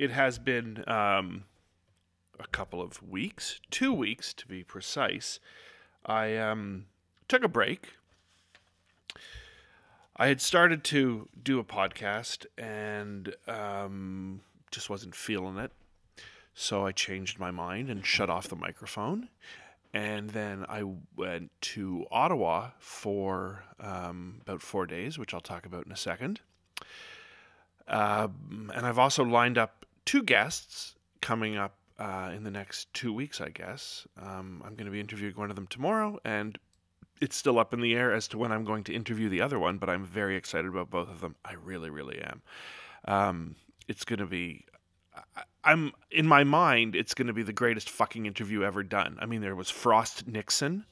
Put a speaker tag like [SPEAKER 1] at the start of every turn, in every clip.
[SPEAKER 1] It has been um, a couple of weeks, two weeks to be precise. I um, took a break. I had started to do a podcast and um, just wasn't feeling it. So I changed my mind and shut off the microphone. And then I went to Ottawa for um, about four days, which I'll talk about in a second. Um, and I've also lined up two guests coming up uh, in the next two weeks, I guess. Um, I'm going to be interviewing one of them tomorrow, and it's still up in the air as to when I'm going to interview the other one, but I'm very excited about both of them. I really, really am. Um, it's going to be. I'm in my mind. It's going to be the greatest fucking interview ever done. I mean, there was Frost Nixon.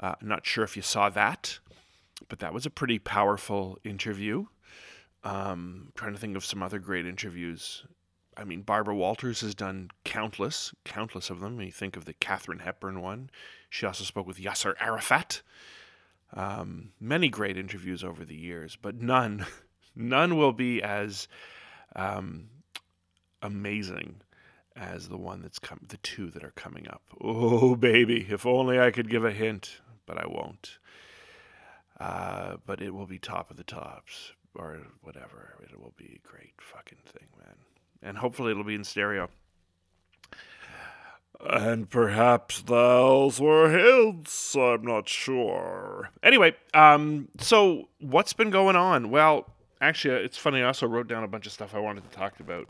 [SPEAKER 1] Uh, I'm not sure if you saw that, but that was a pretty powerful interview. Um, trying to think of some other great interviews. I mean, Barbara Walters has done countless, countless of them. You think of the Katharine Hepburn one. She also spoke with Yasser Arafat. Um, many great interviews over the years, but none, none will be as um, amazing as the one that's come, the two that are coming up. Oh, baby, if only I could give a hint, but I won't. Uh, but it will be top of the tops or whatever. It will be a great fucking thing, man. And hopefully it'll be in stereo. And perhaps elves were hints. I'm not sure. Anyway, um, so what's been going on? Well, actually, it's funny. I also wrote down a bunch of stuff I wanted to talk about.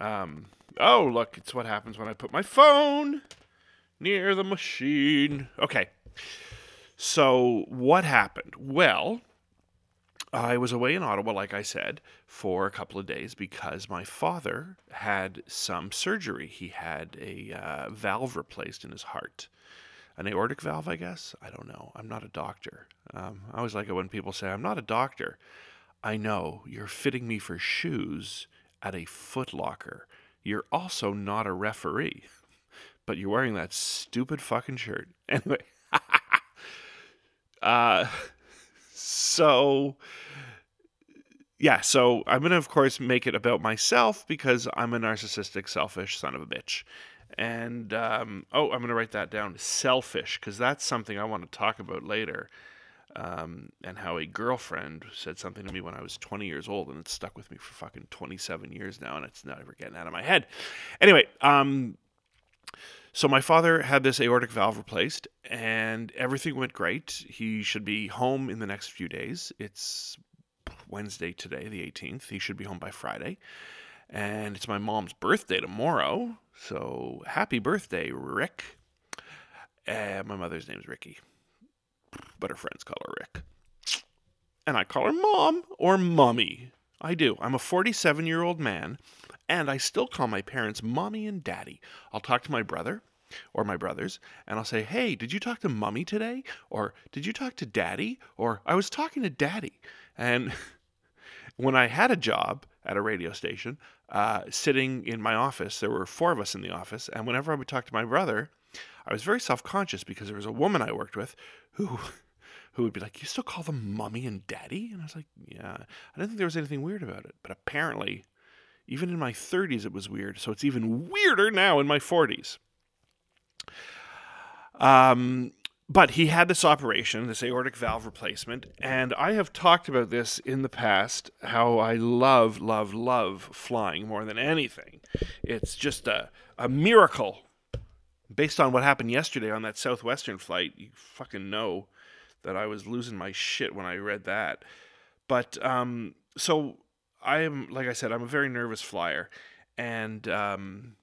[SPEAKER 1] Um, oh, look, it's what happens when I put my phone near the machine. Okay. So, what happened? Well, I was away in Ottawa, like I said, for a couple of days because my father had some surgery. He had a uh, valve replaced in his heart. An aortic valve, I guess? I don't know. I'm not a doctor. Um, I always like it when people say, I'm not a doctor. I know, you're fitting me for shoes at a footlocker. You're also not a referee, but you're wearing that stupid fucking shirt. Anyway. uh, so yeah, so I'm going to, of course, make it about myself because I'm a narcissistic, selfish son of a bitch. And, um, oh, I'm going to write that down selfish because that's something I want to talk about later. Um, and how a girlfriend said something to me when I was 20 years old, and it's stuck with me for fucking 27 years now, and it's not ever getting out of my head. Anyway, um, so my father had this aortic valve replaced, and everything went great. He should be home in the next few days. It's Wednesday today, the 18th. He should be home by Friday. And it's my mom's birthday tomorrow. So happy birthday, Rick. Uh, my mother's name's Ricky, but her friends call her Rick. And I call her mom or mummy. I do. I'm a 47 year old man, and I still call my parents mommy and daddy. I'll talk to my brother or my brothers, and I'll say, Hey, did you talk to mommy today? Or did you talk to daddy? Or I was talking to daddy. And when I had a job at a radio station, uh, sitting in my office, there were four of us in the office, and whenever I would talk to my brother, I was very self conscious because there was a woman I worked with who. Who would be like, You still call them mommy and daddy? And I was like, Yeah. I didn't think there was anything weird about it. But apparently, even in my 30s, it was weird. So it's even weirder now in my 40s. Um, but he had this operation, this aortic valve replacement, and I have talked about this in the past how I love, love, love flying more than anything. It's just a, a miracle. Based on what happened yesterday on that Southwestern flight, you fucking know that I was losing my shit when I read that. But um, so I am, like I said, I'm a very nervous flyer, and um,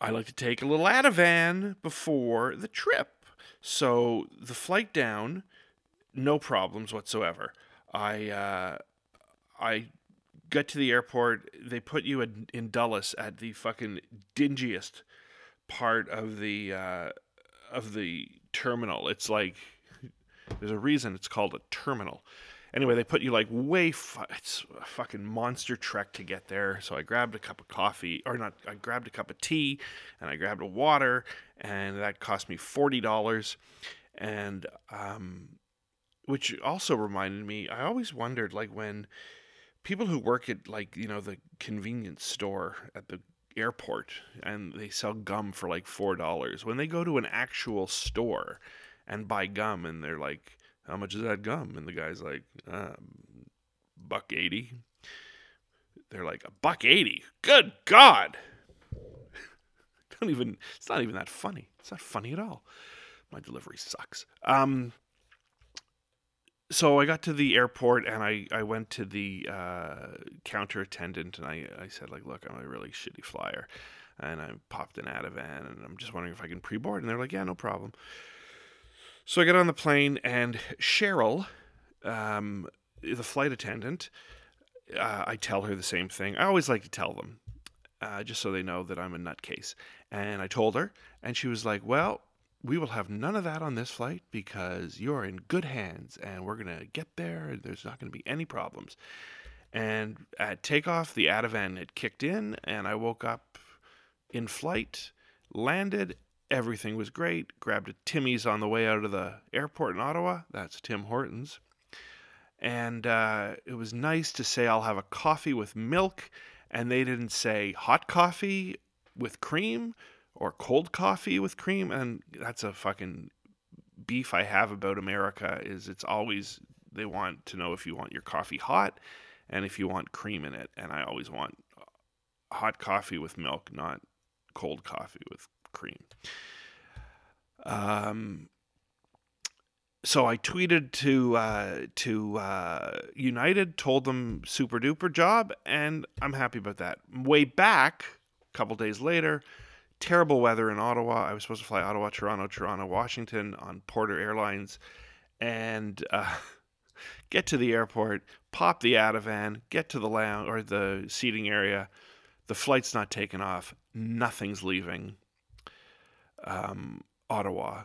[SPEAKER 1] I like to take a little Ativan before the trip. So the flight down, no problems whatsoever. I uh, I got to the airport. They put you in, in Dulles at the fucking dingiest part of the uh, of the terminal. It's like there's a reason it's called a terminal. Anyway, they put you like way. Fu- it's a fucking monster trek to get there. So I grabbed a cup of coffee, or not. I grabbed a cup of tea, and I grabbed a water, and that cost me forty dollars. And um, which also reminded me, I always wondered like when people who work at like you know the convenience store at the airport and they sell gum for like four dollars. When they go to an actual store and buy gum and they're like how much is that gum? And the guy's like uh, buck 80 they're like a buck 80 good god! Don't even it's not even that funny. It's not funny at all. My delivery sucks. Um so I got to the airport and I, I went to the uh, counter attendant and I, I said like look I'm a really shitty flyer. And I popped an Ativan and I'm just wondering if I can pre-board. And they're like yeah no problem. So I get on the plane and Cheryl um, the flight attendant uh, I tell her the same thing. I always like to tell them uh, just so they know that I'm a nutcase. And I told her and she was like well we will have none of that on this flight because you're in good hands and we're going to get there. and There's not going to be any problems. And at takeoff, the Ativan had kicked in, and I woke up in flight, landed. Everything was great. Grabbed a Timmy's on the way out of the airport in Ottawa. That's Tim Hortons. And uh, it was nice to say I'll have a coffee with milk. And they didn't say hot coffee with cream or cold coffee with cream and that's a fucking beef I have about America is it's always they want to know if you want your coffee hot and if you want cream in it and I always want hot coffee with milk not cold coffee with cream um so I tweeted to uh, to uh, United, told them super duper job, and I'm happy about that. Way back, a couple days later, terrible weather in Ottawa. I was supposed to fly Ottawa, Toronto, Toronto, Washington on Porter Airlines, and uh, get to the airport, pop the Ativan, get to the lounge or the seating area. The flight's not taking off. Nothing's leaving um, Ottawa,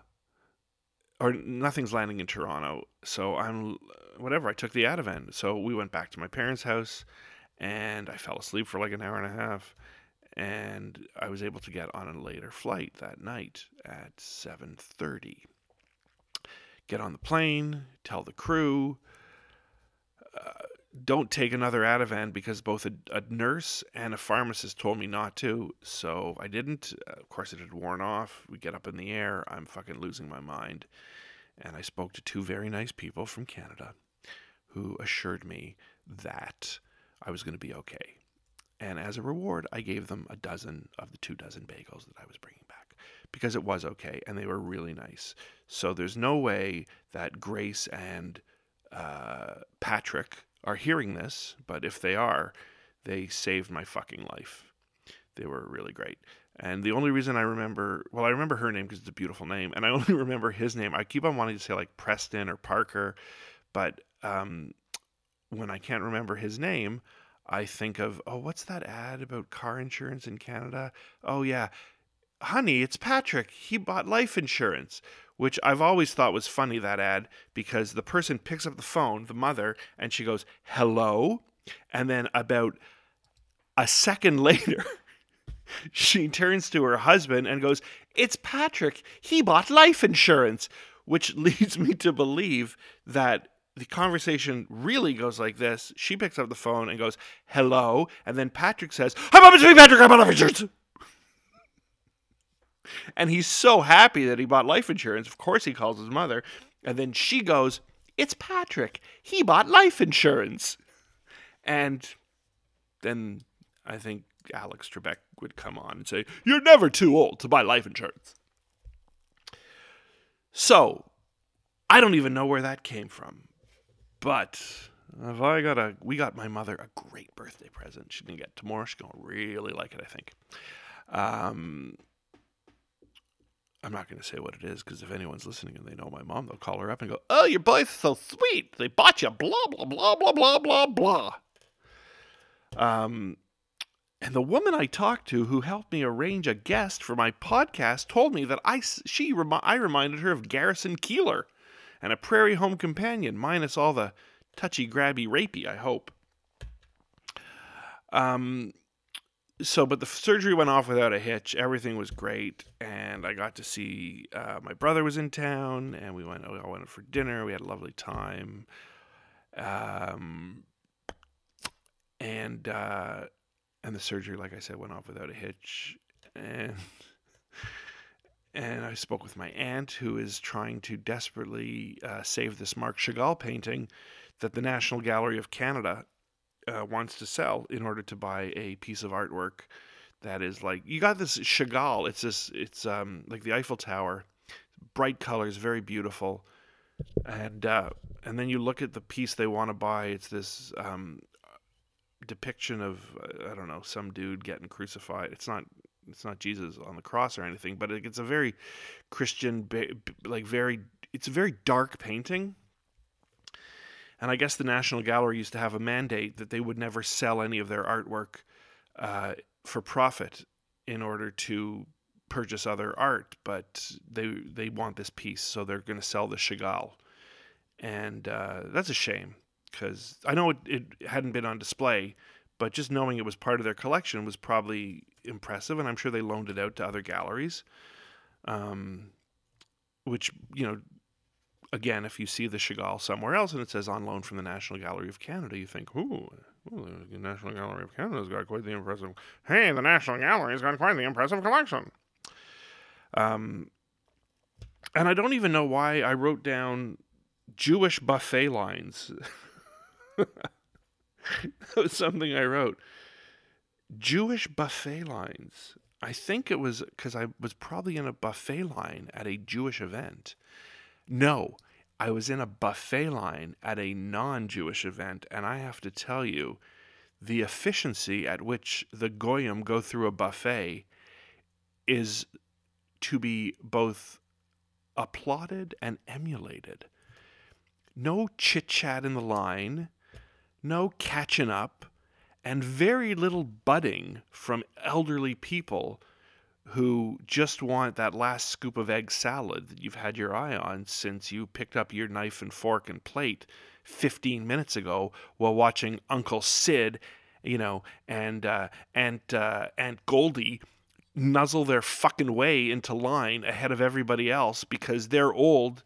[SPEAKER 1] or nothing's landing in Toronto. So I'm whatever. I took the Ativan. So we went back to my parents' house, and I fell asleep for like an hour and a half and I was able to get on a later flight that night at 7:30. Get on the plane, tell the crew, uh, don't take another Ativan because both a, a, nurse and a pharmacist told me not to. So I didn't. Uh, of course, it had worn off. We get up in the air. I'm fucking losing my mind. And I spoke to two very nice people from Canada who assured me that I was going to be okay. And as a reward, I gave them a dozen of the two dozen bagels that I was bringing back because it was okay and they were really nice. So there's no way that Grace and uh, Patrick are hearing this, but if they are, they saved my fucking life. They were really great. And the only reason I remember, well, I remember her name because it's a beautiful name, and I only remember his name. I keep on wanting to say like Preston or Parker, but um, when I can't remember his name, I think of, oh, what's that ad about car insurance in Canada? Oh, yeah. Honey, it's Patrick. He bought life insurance, which I've always thought was funny, that ad, because the person picks up the phone, the mother, and she goes, hello. And then about a second later, she turns to her husband and goes, It's Patrick. He bought life insurance, which leads me to believe that the conversation really goes like this. She picks up the phone and goes, hello. And then Patrick says, Hi, Mom, it's me, Patrick. I bought life insurance. and he's so happy that he bought life insurance. Of course, he calls his mother. And then she goes, It's Patrick. He bought life insurance. And then I think Alex Trebek would come on and say, You're never too old to buy life insurance. So, I don't even know where that came from. But if I got a, we got my mother a great birthday present. She's gonna get tomorrow. She's gonna really like it, I think. Um, I'm not gonna say what it is because if anyone's listening and they know my mom, they'll call her up and go, "Oh, your boy's so sweet. They bought you blah blah blah blah blah blah blah." Um, and the woman I talked to who helped me arrange a guest for my podcast told me that I she I reminded her of Garrison Keillor and a prairie home companion, minus all the touchy, grabby, rapey, I hope. Um, so, but the surgery went off without a hitch. Everything was great, and I got to see uh, my brother was in town, and we went. We all went for dinner. We had a lovely time. Um, and uh, and the surgery, like I said, went off without a hitch, and and I spoke with my aunt, who is trying to desperately uh, save this Marc Chagall painting that the National Gallery of Canada uh, wants to sell in order to buy a piece of artwork that is like you got this Chagall. It's this. It's um like the Eiffel Tower, bright colors, very beautiful, and uh, and then you look at the piece they want to buy. It's this um, depiction of uh, I don't know some dude getting crucified. It's not it's not Jesus on the cross or anything, but it's a very Christian, like very it's a very dark painting. And I guess the National Gallery used to have a mandate that they would never sell any of their artwork uh, for profit in order to purchase other art, but they they want this piece, so they're going to sell the Chagall, and uh, that's a shame because I know it, it hadn't been on display, but just knowing it was part of their collection was probably impressive, and I'm sure they loaned it out to other galleries. Um, which you know, again, if you see the Chagall somewhere else and it says on loan from the National Gallery of Canada, you think, ooh, the National Gallery of Canada's got quite the impressive. Hey, the National Gallery's got quite the impressive collection. Um, and I don't even know why I wrote down Jewish buffet lines. that was something I wrote. Jewish buffet lines. I think it was because I was probably in a buffet line at a Jewish event. No, I was in a buffet line at a non Jewish event, and I have to tell you, the efficiency at which the Goyim go through a buffet is to be both applauded and emulated. No chit chat in the line, no catching up, and very little budding from elderly people who just want that last scoop of egg salad that you've had your eye on since you picked up your knife and fork and plate 15 minutes ago while watching Uncle Sid, you know, and uh, Aunt uh, Aunt Goldie nuzzle their fucking way into line ahead of everybody else because they're old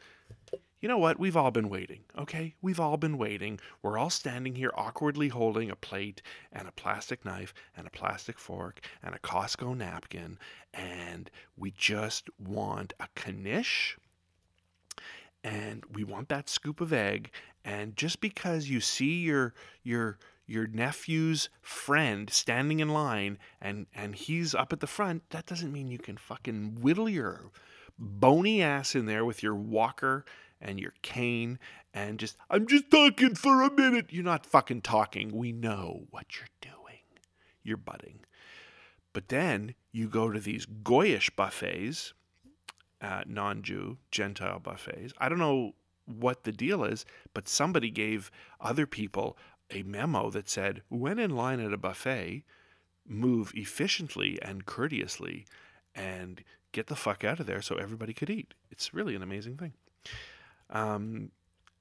[SPEAKER 1] you know what? We've all been waiting, okay? We've all been waiting. We're all standing here awkwardly holding a plate and a plastic knife and a plastic fork and a Costco napkin, and we just want a knish and we want that scoop of egg. And just because you see your your your nephew's friend standing in line and and he's up at the front, that doesn't mean you can fucking whittle your bony ass in there with your walker and your cane and just, I'm just talking for a minute. You're not fucking talking. We know what you're doing. You're budding. But then you go to these Goyish buffets, uh, non Jew, Gentile buffets. I don't know what the deal is, but somebody gave other people a memo that said, when in line at a buffet, move efficiently and courteously and get the fuck out of there so everybody could eat. It's really an amazing thing. Um,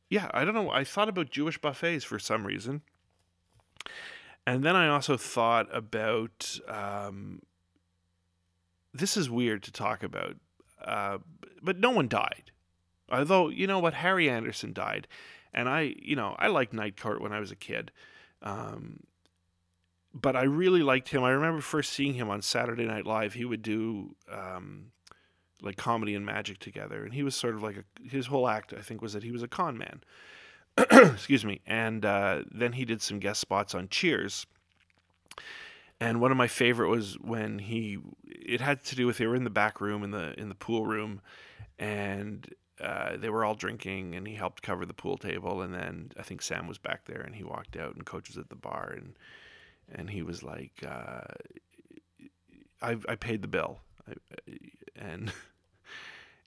[SPEAKER 1] yeah, I don't know. I thought about Jewish buffets for some reason. And then I also thought about um, this is weird to talk about, uh, but no one died. Although, you know what, Harry Anderson died. And I, you know, I liked Night Court when I was a kid. Um, but I really liked him. I remember first seeing him on Saturday Night Live. He would do um, like comedy and magic together, and he was sort of like a, his whole act. I think was that he was a con man. Excuse me, and uh, then he did some guest spots on Cheers. And one of my favorite was when he. It had to do with they were in the back room in the in the pool room, and uh, they were all drinking, and he helped cover the pool table. And then I think Sam was back there, and he walked out, and Coach was at the bar, and and he was like, uh, "I I paid the bill." And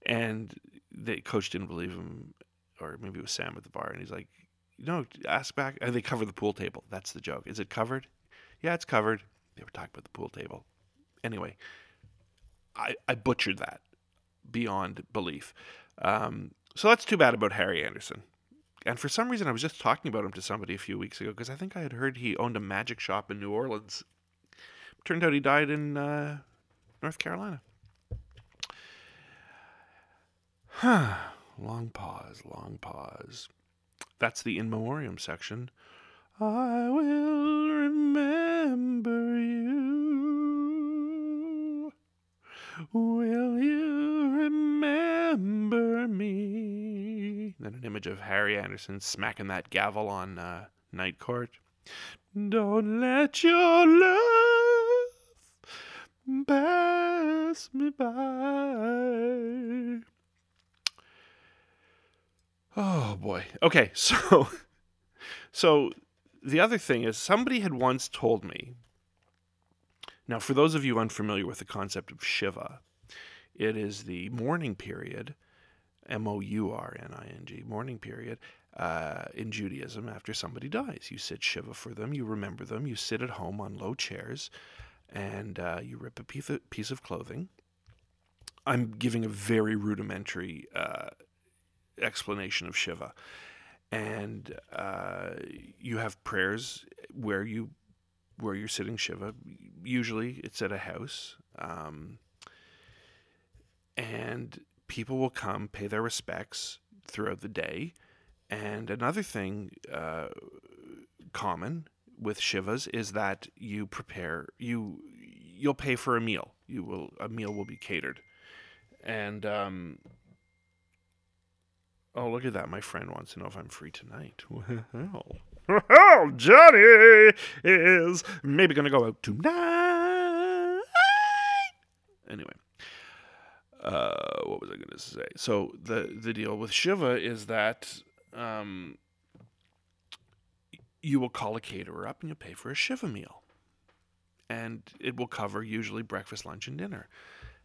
[SPEAKER 1] and the coach didn't believe him, or maybe it was Sam at the bar, and he's like, "No, ask back." And they cover the pool table. That's the joke. Is it covered? Yeah, it's covered. They were talking about the pool table. Anyway, I I butchered that beyond belief. Um, so that's too bad about Harry Anderson. And for some reason, I was just talking about him to somebody a few weeks ago because I think I had heard he owned a magic shop in New Orleans. Turned out he died in uh, North Carolina. Huh. long pause, long pause. That's the in memoriam section I will remember you. Will you remember me? Then an image of Harry Anderson smacking that gavel on uh, Night Court. Don't let your love pass me by. Oh boy. Okay, so so the other thing is somebody had once told me. Now, for those of you unfamiliar with the concept of Shiva, it is the mourning period, M O U R N I N G, mourning period uh, in Judaism after somebody dies. You sit Shiva for them, you remember them, you sit at home on low chairs, and uh, you rip a piece of, piece of clothing. I'm giving a very rudimentary uh, explanation of Shiva. And uh, you have prayers where you where you're sitting Shiva. Usually, it's at a house, um, and people will come pay their respects throughout the day. And another thing uh, common with Shivas is that you prepare you you'll pay for a meal. You will a meal will be catered, and um, Oh, look at that. My friend wants to know if I'm free tonight. Well, well Johnny is maybe to go out tonight. Anyway, uh, what was I to say? So the the deal with Shiva is that um, you will call a caterer up and you'll pay for a Shiva meal, and it will cover usually breakfast, lunch, and dinner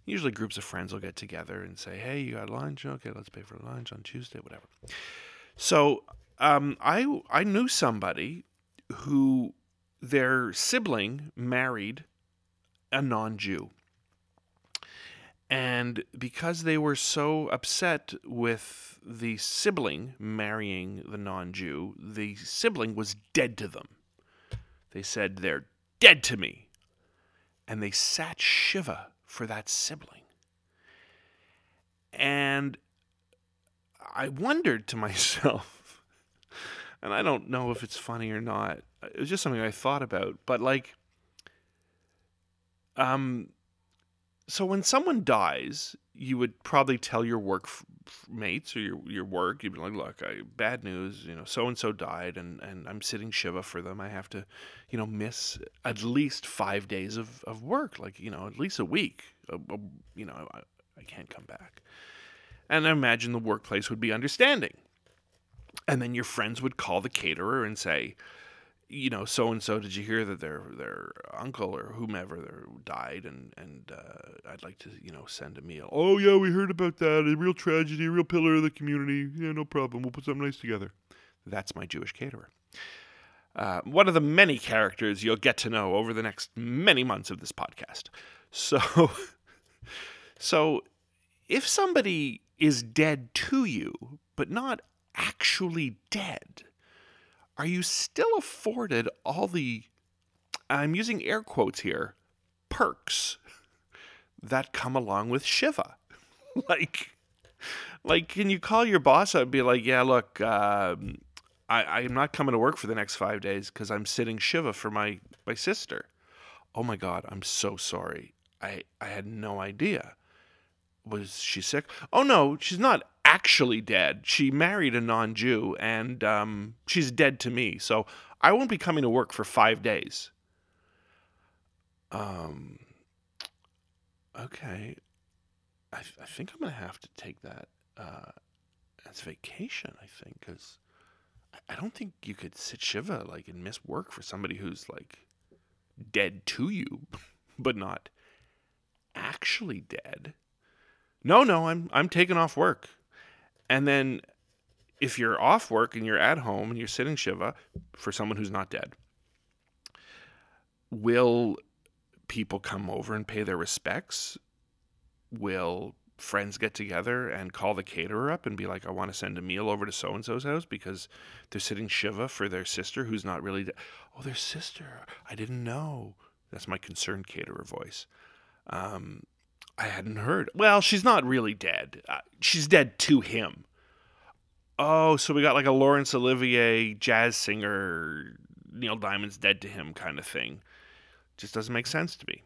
[SPEAKER 1] usually groups of friends will get together and say, "Hey, you got lunch? Okay, let's pay for lunch on Tuesday, whatever." So um, I I knew somebody who their sibling married a non-Jew, and because they were so upset with the sibling marrying the non-Jew, the sibling was dead to them. They said they're dead to me, and they sat shiva for that sibling. And I wondered to myself, and I don't know if it's funny or not. It was just something I thought about, but like um so when someone dies, you would probably tell your work mates or your your work. You'd be like, "Look, I, bad news. You know, so and so died, and and I'm sitting shiva for them. I have to, you know, miss at least five days of of work. Like, you know, at least a week. A, a, you know, I, I can't come back." And I imagine the workplace would be understanding. And then your friends would call the caterer and say, you know, so and so, did you hear that their their uncle or whomever died, and and uh, I'd like to, you know, send a meal. Oh yeah, we heard about that. A real tragedy, a real pillar of the community. Yeah, no problem. We'll put something nice together. That's my Jewish caterer. Uh, one of the many characters you'll get to know over the next many months of this podcast. So, so if somebody is dead to you, but not actually dead are you still afforded all the, I'm using air quotes here, perks that come along with Shiva? like, like, can you call your boss and be like, yeah, look, um, I, I'm not coming to work for the next five days because I'm sitting Shiva for my, my sister. Oh my God, I'm so sorry. I, I had no idea. Was she sick? Oh no, she's not actually dead. She married a non Jew and um, she's dead to me. So I won't be coming to work for five days. Um, okay. I, I think I'm to have to take that uh, as vacation, I think, because I, I don't think you could sit Shiva like and miss work for somebody who's like dead to you, but not actually dead. No, no, I'm I'm taking off work. And then if you're off work and you're at home and you're sitting Shiva for someone who's not dead, will people come over and pay their respects? Will friends get together and call the caterer up and be like, I want to send a meal over to so and so's house because they're sitting Shiva for their sister who's not really dead? Oh, their sister. I didn't know. That's my concerned caterer voice. Um, I hadn't heard. Well, she's not really dead. Uh, she's dead to him. Oh, so we got like a Laurence Olivier jazz singer Neil Diamond's dead to him kind of thing. Just doesn't make sense to me.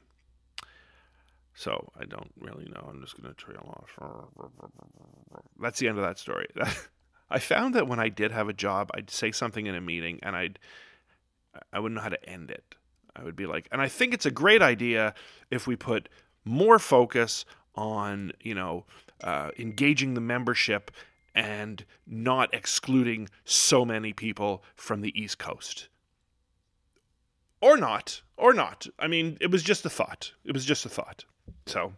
[SPEAKER 1] So I don't really know. I'm just going to trail off. That's the end of that story. I found that when I did have a job, I'd say something in a meeting and I'd I wouldn't know how to end it. I would be like, and I think it's a great idea if we put more focus on, you know, uh, engaging the membership and not excluding so many people from the East Coast. Or not, or not. I mean, it was just a thought. It was just a thought. So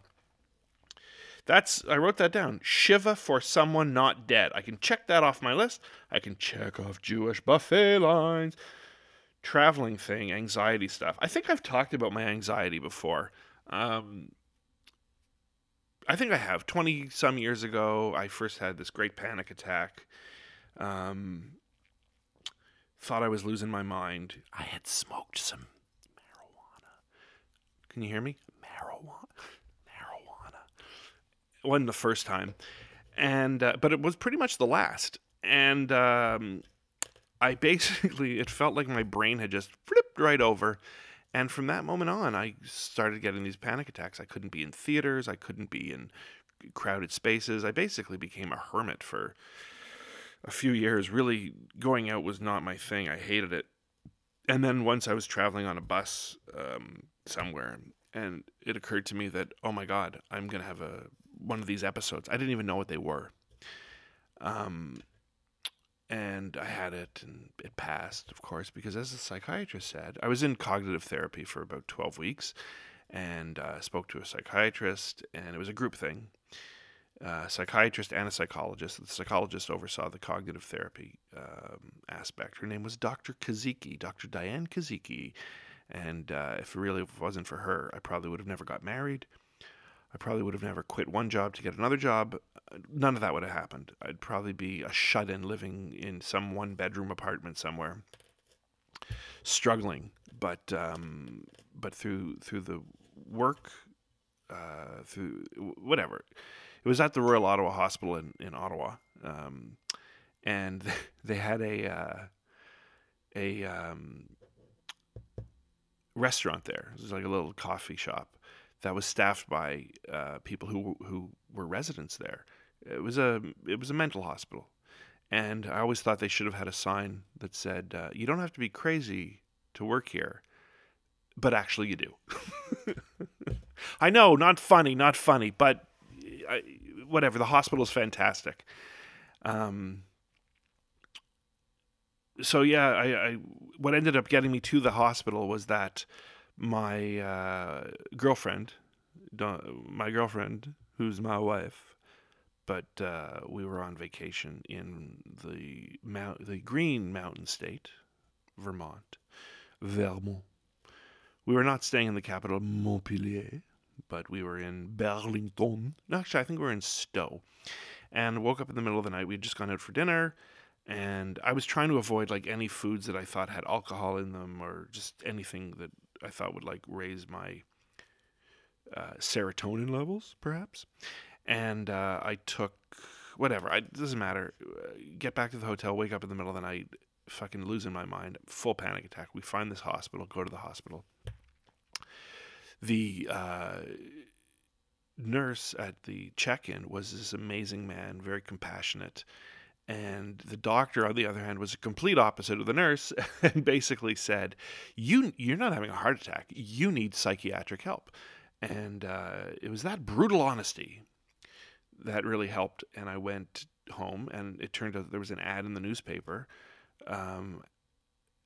[SPEAKER 1] that's I wrote that down. Shiva for someone not dead. I can check that off my list. I can check off Jewish buffet lines, traveling thing, anxiety stuff. I think I've talked about my anxiety before. Um, I think I have. Twenty some years ago, I first had this great panic attack. Um, thought I was losing my mind. I had smoked some marijuana. Can you hear me? Marijuana Marijuana. wasn't the first time, and uh, but it was pretty much the last. And um, I basically it felt like my brain had just flipped right over. And from that moment on, I started getting these panic attacks. I couldn't be in theaters. I couldn't be in crowded spaces. I basically became a hermit for a few years. Really, going out was not my thing. I hated it. And then once I was traveling on a bus um, somewhere, and it occurred to me that, oh my God, I'm going to have a one of these episodes. I didn't even know what they were. Um, and I had it, and it passed, of course, because as the psychiatrist said, I was in cognitive therapy for about 12 weeks and uh, spoke to a psychiatrist, and it was a group thing. Uh, psychiatrist and a psychologist. The psychologist oversaw the cognitive therapy um, aspect. Her name was Dr. Kaziki, Dr. Diane Kaziki. And uh, if it really wasn't for her, I probably would have never got married. I probably would have never quit one job to get another job. None of that would have happened. I'd probably be a shut in living in some one bedroom apartment somewhere, struggling. But um, but through through the work, uh, through whatever, it was at the Royal Ottawa Hospital in in Ottawa, um, and they had a uh, a um, restaurant there. It was like a little coffee shop that was staffed by uh, people who who were residents there. It was a it was a mental hospital, and I always thought they should have had a sign that said, uh, "You don't have to be crazy to work here," but actually you do. I know, not funny, not funny, but I, whatever. The hospital is fantastic. Um, so yeah, I, I what ended up getting me to the hospital was that my uh, girlfriend, my girlfriend, who's my wife, but uh, we were on vacation in the mount, the Green Mountain State, Vermont, Vermont. We were not staying in the capital, Montpelier, but we were in Burlington. No, actually, I think we were in Stowe, and woke up in the middle of the night. We had just gone out for dinner and I was trying to avoid like any foods that I thought had alcohol in them or just anything that I thought would like raise my uh, serotonin levels, perhaps. And uh, I took whatever. it doesn't matter. Get back to the hotel. Wake up in the middle of the night. Fucking losing my mind. Full panic attack. We find this hospital. Go to the hospital. The uh, nurse at the check-in was this amazing man, very compassionate and the doctor, on the other hand, was a complete opposite of the nurse and basically said, you, You're not having a heart attack. You need psychiatric help. And uh, it was that brutal honesty that really helped. And I went home, and it turned out there was an ad in the newspaper um,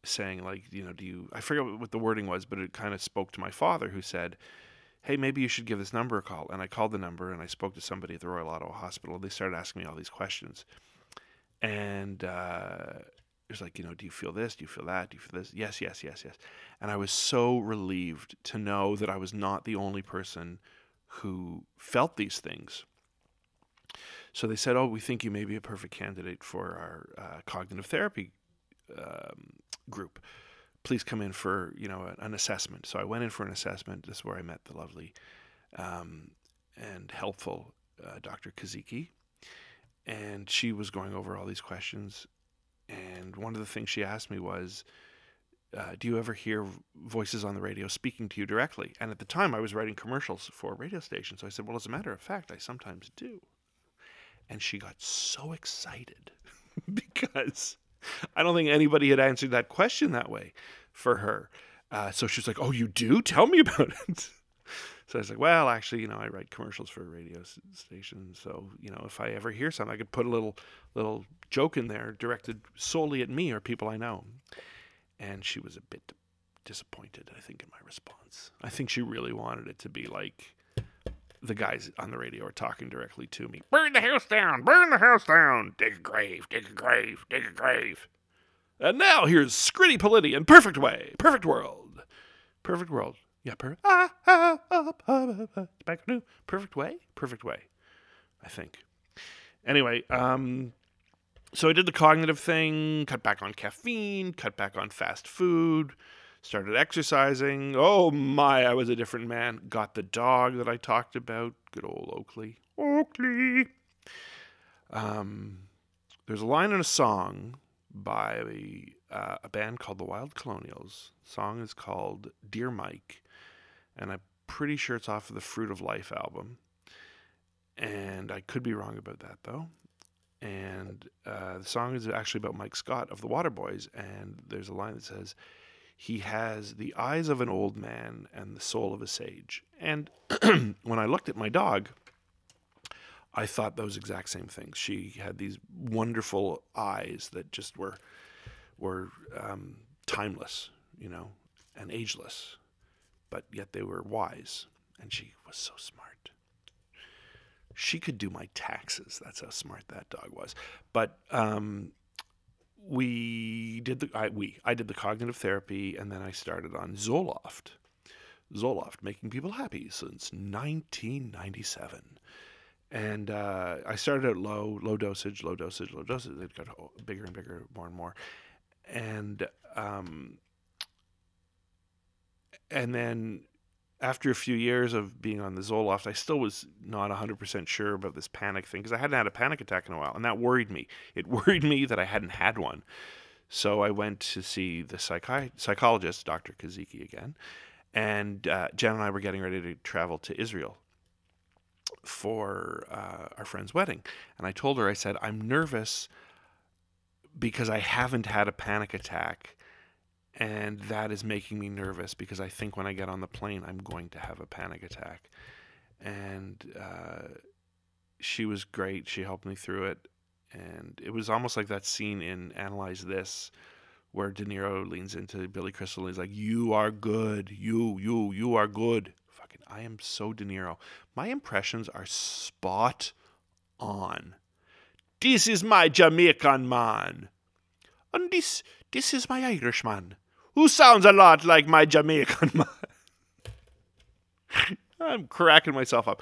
[SPEAKER 1] saying, like, you know, do you, I forget what the wording was, but it kind of spoke to my father who said, hey, maybe you should give this number a call. And I called the number and I spoke to somebody at the Royal Ottawa Hospital. They started asking me all these questions and uh, it was like, you know, do you feel this? Do you feel that? Do you feel this? Yes, yes, yes, yes. And I was so relieved to know that I was not the only person who felt these things. So they said, "Oh, we think you may be a perfect candidate for our uh, cognitive therapy um, group. Please come in for you know an assessment." So I went in for an assessment. This is where I met the lovely um, and helpful uh, Dr. Kaziki, and she was going over all these questions and one of the things she asked me was uh, do you ever hear voices on the radio speaking to you directly? And at the time, I was writing commercials for a radio station. So I said, Well, as a matter of fact, I sometimes do. And she got so excited because I don't think anybody had answered that question that way for her. Uh, so she was like, Oh, you do? Tell me about it. So I was like, well, actually, you know, I write commercials for a radio station. So, you know, if I ever hear something, I could put a little little joke in there directed solely at me or people I know. And she was a bit disappointed, I think, in my response. I think she really wanted it to be like the guys on the radio are talking directly to me. Burn the house down! Burn the house down! Dig a grave! Dig a grave! Dig a grave! And now here's Scritti Politti in Perfect Way, Perfect World. Perfect World. Yeah, perfect. Ah, ah, ah, back new. Perfect way. Perfect way. I think. Anyway, um, so I did the cognitive thing, cut back on caffeine, cut back on fast food, started exercising. Oh my, I was a different man. Got the dog that I talked about. Good old Oakley. Oakley. Um, there's a line in a song by uh, a band called the Wild Colonials. The song is called Dear Mike and I'm pretty sure it's off of the Fruit of Life album. And I could be wrong about that though. And uh, the song is actually about Mike Scott of the Waterboys, and there's a line that says, "He has the eyes of an old man and the soul of a sage." And when I looked at my dog, I thought those exact same things. She had these wonderful eyes that just were were um, timeless, you know, and ageless but yet they were wise. And she was so smart. She could do my taxes. That's how smart that dog was. But um, we did the I, we I did the cognitive therapy, and then I started on Zoloft. Zoloft, making people happy since 1997. And uh, I started at low, low dosage, low dosage, low dosage. It got bigger and bigger, more and more. And um, and then after a few years of being on the Zoloft, I still was not 100% sure about this panic thing because I hadn't had a panic attack in a while, and that worried me. It worried me that I hadn't had one. So I went to see the psychi- psychologist, Dr. Kaziki, again, and uh, Jen and I were getting ready to travel to Israel for uh, our friend's wedding. And I told her, I said, I'm nervous because I haven't had a panic attack and that is making me nervous because I think when I get on the plane, I'm going to have a panic attack. And uh, she was great. She helped me through it. And it was almost like that scene in Analyze This where De Niro leans into Billy Crystal and he's like, You are good. You, you, you are good. Fucking, I am so De Niro. My impressions are spot on. This is my Jamaican man. And this, this is my Irishman who sounds a lot like my Jamaican man. I'm cracking myself up.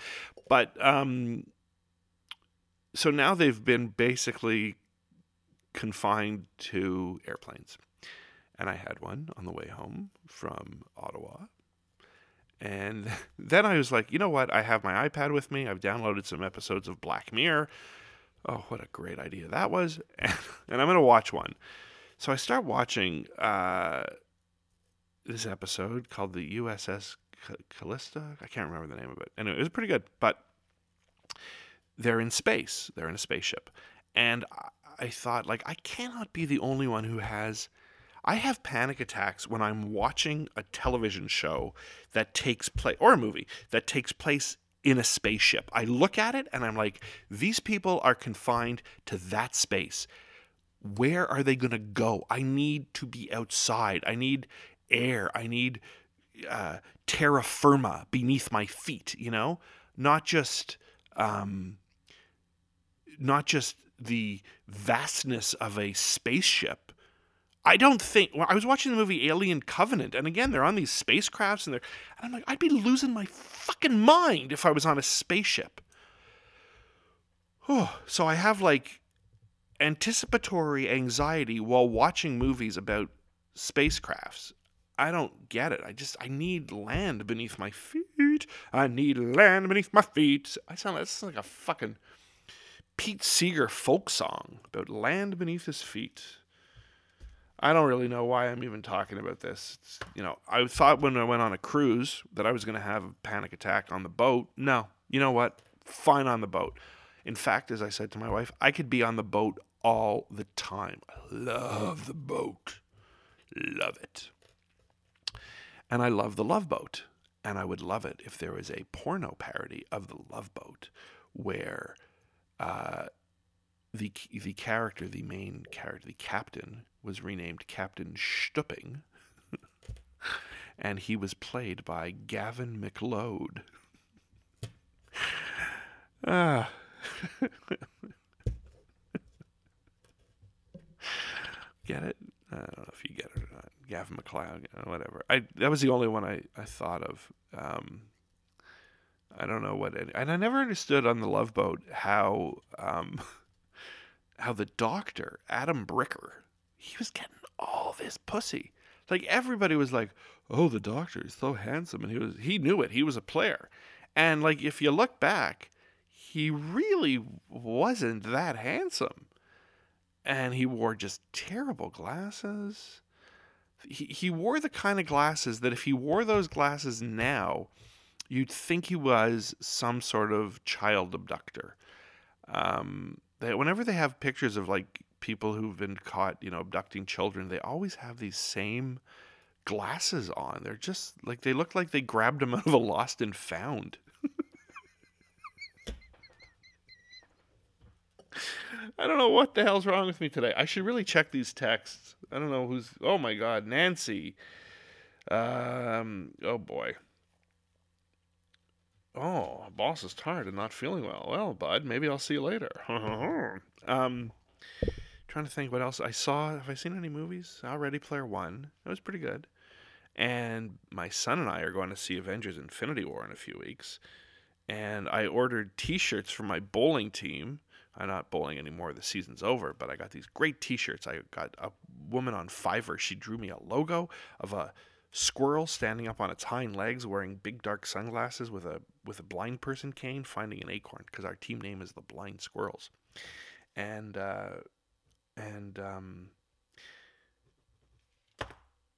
[SPEAKER 1] But um, so now they've been basically confined to airplanes. And I had one on the way home from Ottawa. And then I was like, you know what? I have my iPad with me. I've downloaded some episodes of Black Mirror. Oh, what a great idea that was. And, and I'm going to watch one. So I start watching uh, this episode called the USS Callister. I can't remember the name of it. Anyway, it was pretty good. But they're in space. They're in a spaceship, and I thought, like, I cannot be the only one who has. I have panic attacks when I'm watching a television show that takes place, or a movie that takes place in a spaceship. I look at it and I'm like, these people are confined to that space. Where are they going to go? I need to be outside. I need air. I need uh, terra firma beneath my feet. You know, not just um, not just the vastness of a spaceship. I don't think. Well, I was watching the movie Alien Covenant, and again, they're on these spacecrafts, and they're. And I'm like, I'd be losing my fucking mind if I was on a spaceship. Oh, so I have like anticipatory anxiety while watching movies about spacecrafts. I don't get it. I just I need land beneath my feet. I need land beneath my feet. I sound that's like a fucking Pete Seeger folk song about land beneath his feet. I don't really know why I'm even talking about this. It's, you know, I thought when I went on a cruise that I was going to have a panic attack on the boat. No, you know what? Fine on the boat. In fact, as I said to my wife, I could be on the boat all the time. I love the boat. Love it. And I love the Love Boat. And I would love it if there was a porno parody of the Love Boat where uh, the the character, the main character, the captain, was renamed Captain Stupping, and he was played by Gavin MacLeod. ah. get it? I don't know if you get it or not. Gavin MacLeod, whatever. I that was the only one I, I thought of. Um, I don't know what it, and I never understood on the Love Boat how um, how the doctor Adam Bricker he was getting all this pussy. Like everybody was like, "Oh, the doctor is so handsome," and he was he knew it. He was a player, and like if you look back, he really wasn't that handsome, and he wore just terrible glasses. He he wore the kind of glasses that if he wore those glasses now, you'd think he was some sort of child abductor. Um, they, whenever they have pictures of like people who've been caught, you know, abducting children, they always have these same glasses on. They're just like they look like they grabbed them out of a lost and found. I don't know what the hell's wrong with me today. I should really check these texts. I don't know who's. Oh my God, Nancy. Um. Oh boy. Oh, boss is tired and not feeling well. Well, bud, maybe I'll see you later. um, trying to think what else I saw. Have I seen any movies? Saw Ready Player One. It was pretty good. And my son and I are going to see Avengers: Infinity War in a few weeks. And I ordered T-shirts for my bowling team. I'm not bowling anymore. The season's over, but I got these great T-shirts. I got a woman on Fiverr. She drew me a logo of a squirrel standing up on its hind legs wearing big dark sunglasses with a with a blind person cane finding an acorn because our team name is the blind squirrels and uh, and um,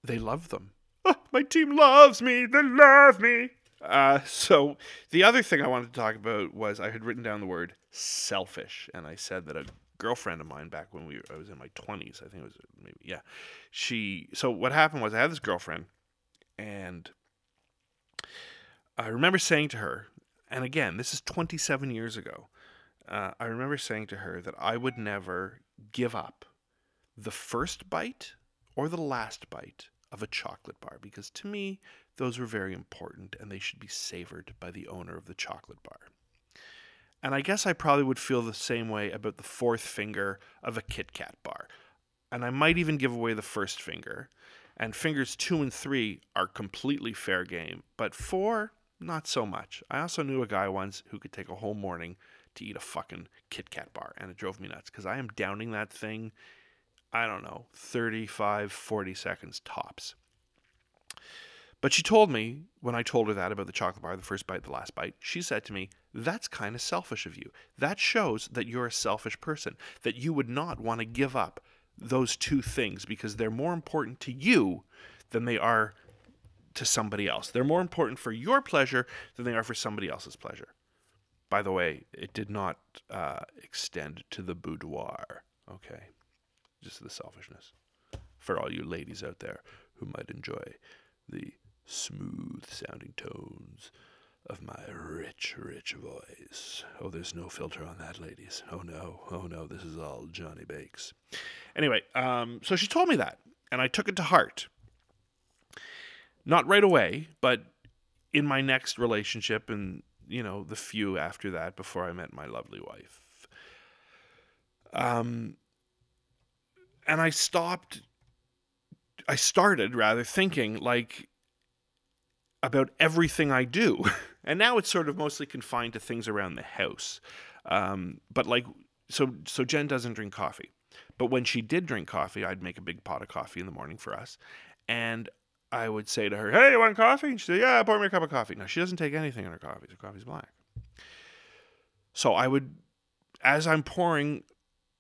[SPEAKER 1] they love them oh, my team loves me they love me uh, so the other thing i wanted to talk about was i had written down the word selfish and i said that a girlfriend of mine back when we I was in my 20s I think it was maybe yeah. She so what happened was I had this girlfriend and I remember saying to her, and again, this is 27 years ago, uh, I remember saying to her that I would never give up the first bite or the last bite of a chocolate bar because to me, those were very important and they should be savored by the owner of the chocolate bar. And I guess I probably would feel the same way about the fourth finger of a Kit Kat bar. And I might even give away the first finger and fingers two and three are completely fair game, but four, not so much. I also knew a guy once who could take a whole morning to eat a fucking Kit Kat bar, and it drove me nuts because I am downing that thing, I don't know, 35, 40 seconds tops. But she told me, when I told her that about the chocolate bar, the first bite, the last bite, she said to me, That's kind of selfish of you. That shows that you're a selfish person, that you would not want to give up those two things because they're more important to you than they are to somebody else. They're more important for your pleasure than they are for somebody else's pleasure. By the way, it did not uh, extend to the boudoir. Okay. Just the selfishness. For all you ladies out there who might enjoy the smooth sounding tones of my rich, rich voice. Oh, there's no filter on that, ladies. Oh no, oh no, this is all Johnny Bakes. Anyway, um, so she told me that, and I took it to heart. Not right away, but in my next relationship, and you know, the few after that, before I met my lovely wife. Um, and I stopped. I started rather thinking like about everything I do. And now it's sort of mostly confined to things around the house. Um, but like, so so Jen doesn't drink coffee. But when she did drink coffee, I'd make a big pot of coffee in the morning for us. And I would say to her, Hey, you want coffee? And she'd say, Yeah, pour me a cup of coffee. Now, she doesn't take anything in her coffee, so coffee's black. So I would, as I'm pouring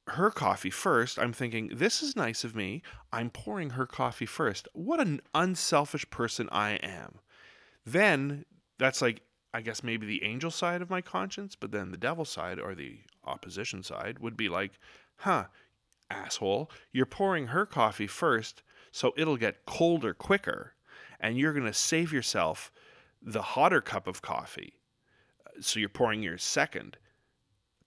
[SPEAKER 1] her coffee first, I'm thinking, this is nice of me. I'm pouring her coffee first. What an unselfish person I am. Then that's like, I guess maybe the angel side of my conscience, but then the devil side or the opposition side would be like, huh, asshole, you're pouring her coffee first, so it'll get colder quicker, and you're going to save yourself the hotter cup of coffee. So you're pouring yours second.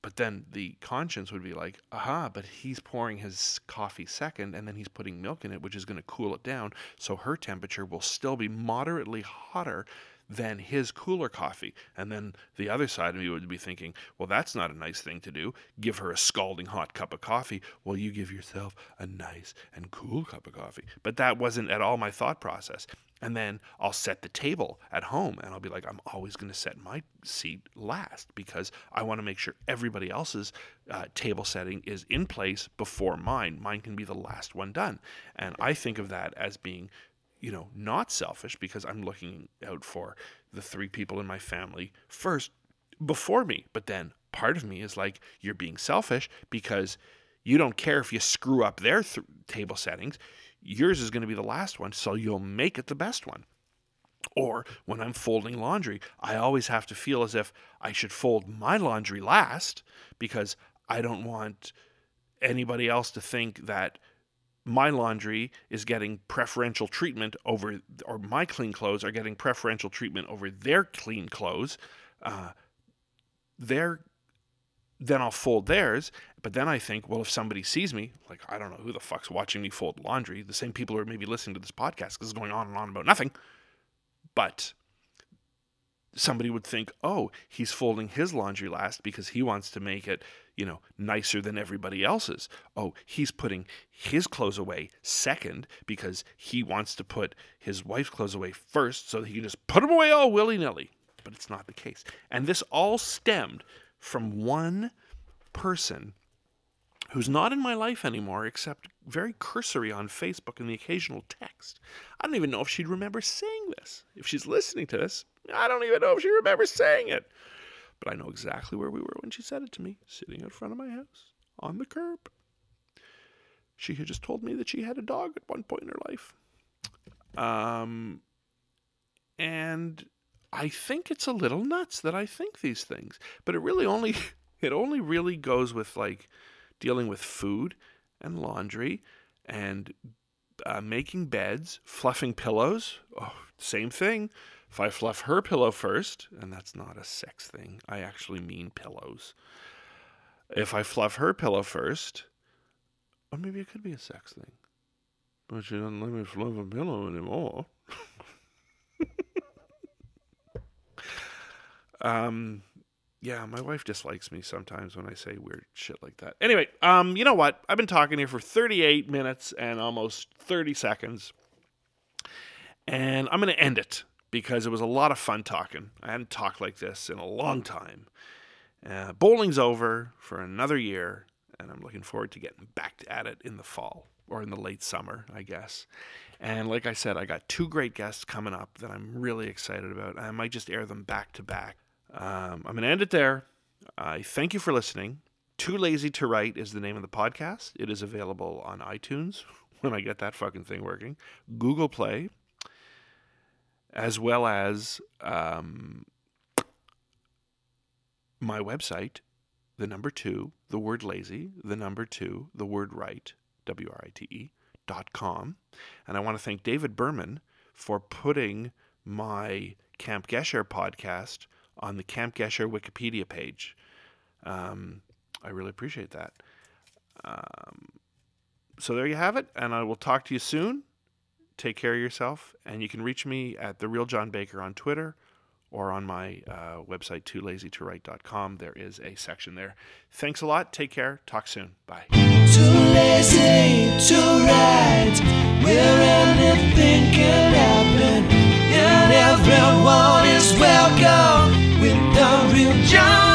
[SPEAKER 1] But then the conscience would be like, aha, but he's pouring his coffee second and then he's putting milk in it, which is going to cool it down. So her temperature will still be moderately hotter than his cooler coffee. And then the other side of me would be thinking, well, that's not a nice thing to do. Give her a scalding hot cup of coffee. while you give yourself a nice and cool cup of coffee. But that wasn't at all my thought process. And then I'll set the table at home and I'll be like, I'm always going to set my seat last because I want to make sure everybody else's uh, table setting is in place before mine. Mine can be the last one done. And I think of that as being you know, not selfish because I'm looking out for the three people in my family first before me. But then part of me is like, you're being selfish because you don't care if you screw up their th- table settings. Yours is going to be the last one, so you'll make it the best one. Or when I'm folding laundry, I always have to feel as if I should fold my laundry last because I don't want anybody else to think that my laundry is getting preferential treatment over, or my clean clothes are getting preferential treatment over their clean clothes. Uh, their then I'll fold theirs. But then I think, well, if somebody sees me, like, I don't know who the fuck's watching me fold laundry, the same people who are maybe listening to this podcast because it's going on and on about nothing. But somebody would think, oh, he's folding his laundry last because he wants to make it, you know, nicer than everybody else's. Oh, he's putting his clothes away second because he wants to put his wife's clothes away first so he can just put them away all willy nilly. But it's not the case. And this all stemmed from one person who's not in my life anymore except very cursory on Facebook and the occasional text. I don't even know if she'd remember saying this. If she's listening to this, I don't even know if she remembers saying it. But I know exactly where we were when she said it to me, sitting in front of my house on the curb. She had just told me that she had a dog at one point in her life. Um, and I think it's a little nuts that I think these things, but it really only it only really goes with like dealing with food and laundry and uh, making beds, fluffing pillows. Oh, same thing. If I fluff her pillow first, and that's not a sex thing, I actually mean pillows. If I fluff her pillow first, or maybe it could be a sex thing. But she doesn't let me fluff a pillow anymore. um, yeah, my wife dislikes me sometimes when I say weird shit like that. Anyway, um, you know what? I've been talking here for 38 minutes and almost 30 seconds. And I'm going to end it because it was a lot of fun talking. I hadn't talked like this in a long time. Uh, bowling's over for another year, and I'm looking forward to getting back at it in the fall or in the late summer, I guess. And like I said, I got two great guests coming up that I'm really excited about. I might just air them back to back. Um, I'm going to end it there. I thank you for listening. Too Lazy to Write is the name of the podcast. It is available on iTunes when I get that fucking thing working, Google Play, as well as um, my website, the number two, the word lazy, the number two, the word right, W R I T E, dot com. And I want to thank David Berman for putting my Camp Gesher podcast on the Camp Gesher Wikipedia page. Um, I really appreciate that. Um, so there you have it, and I will talk to you soon. Take care of yourself, and you can reach me at the real John Baker on Twitter or on my uh, website 2lazy2write.com. There is a section there. Thanks a lot. Take care. Talk soon. Bye. Too lazy to write, where anything can happen, and everyone is welcome real.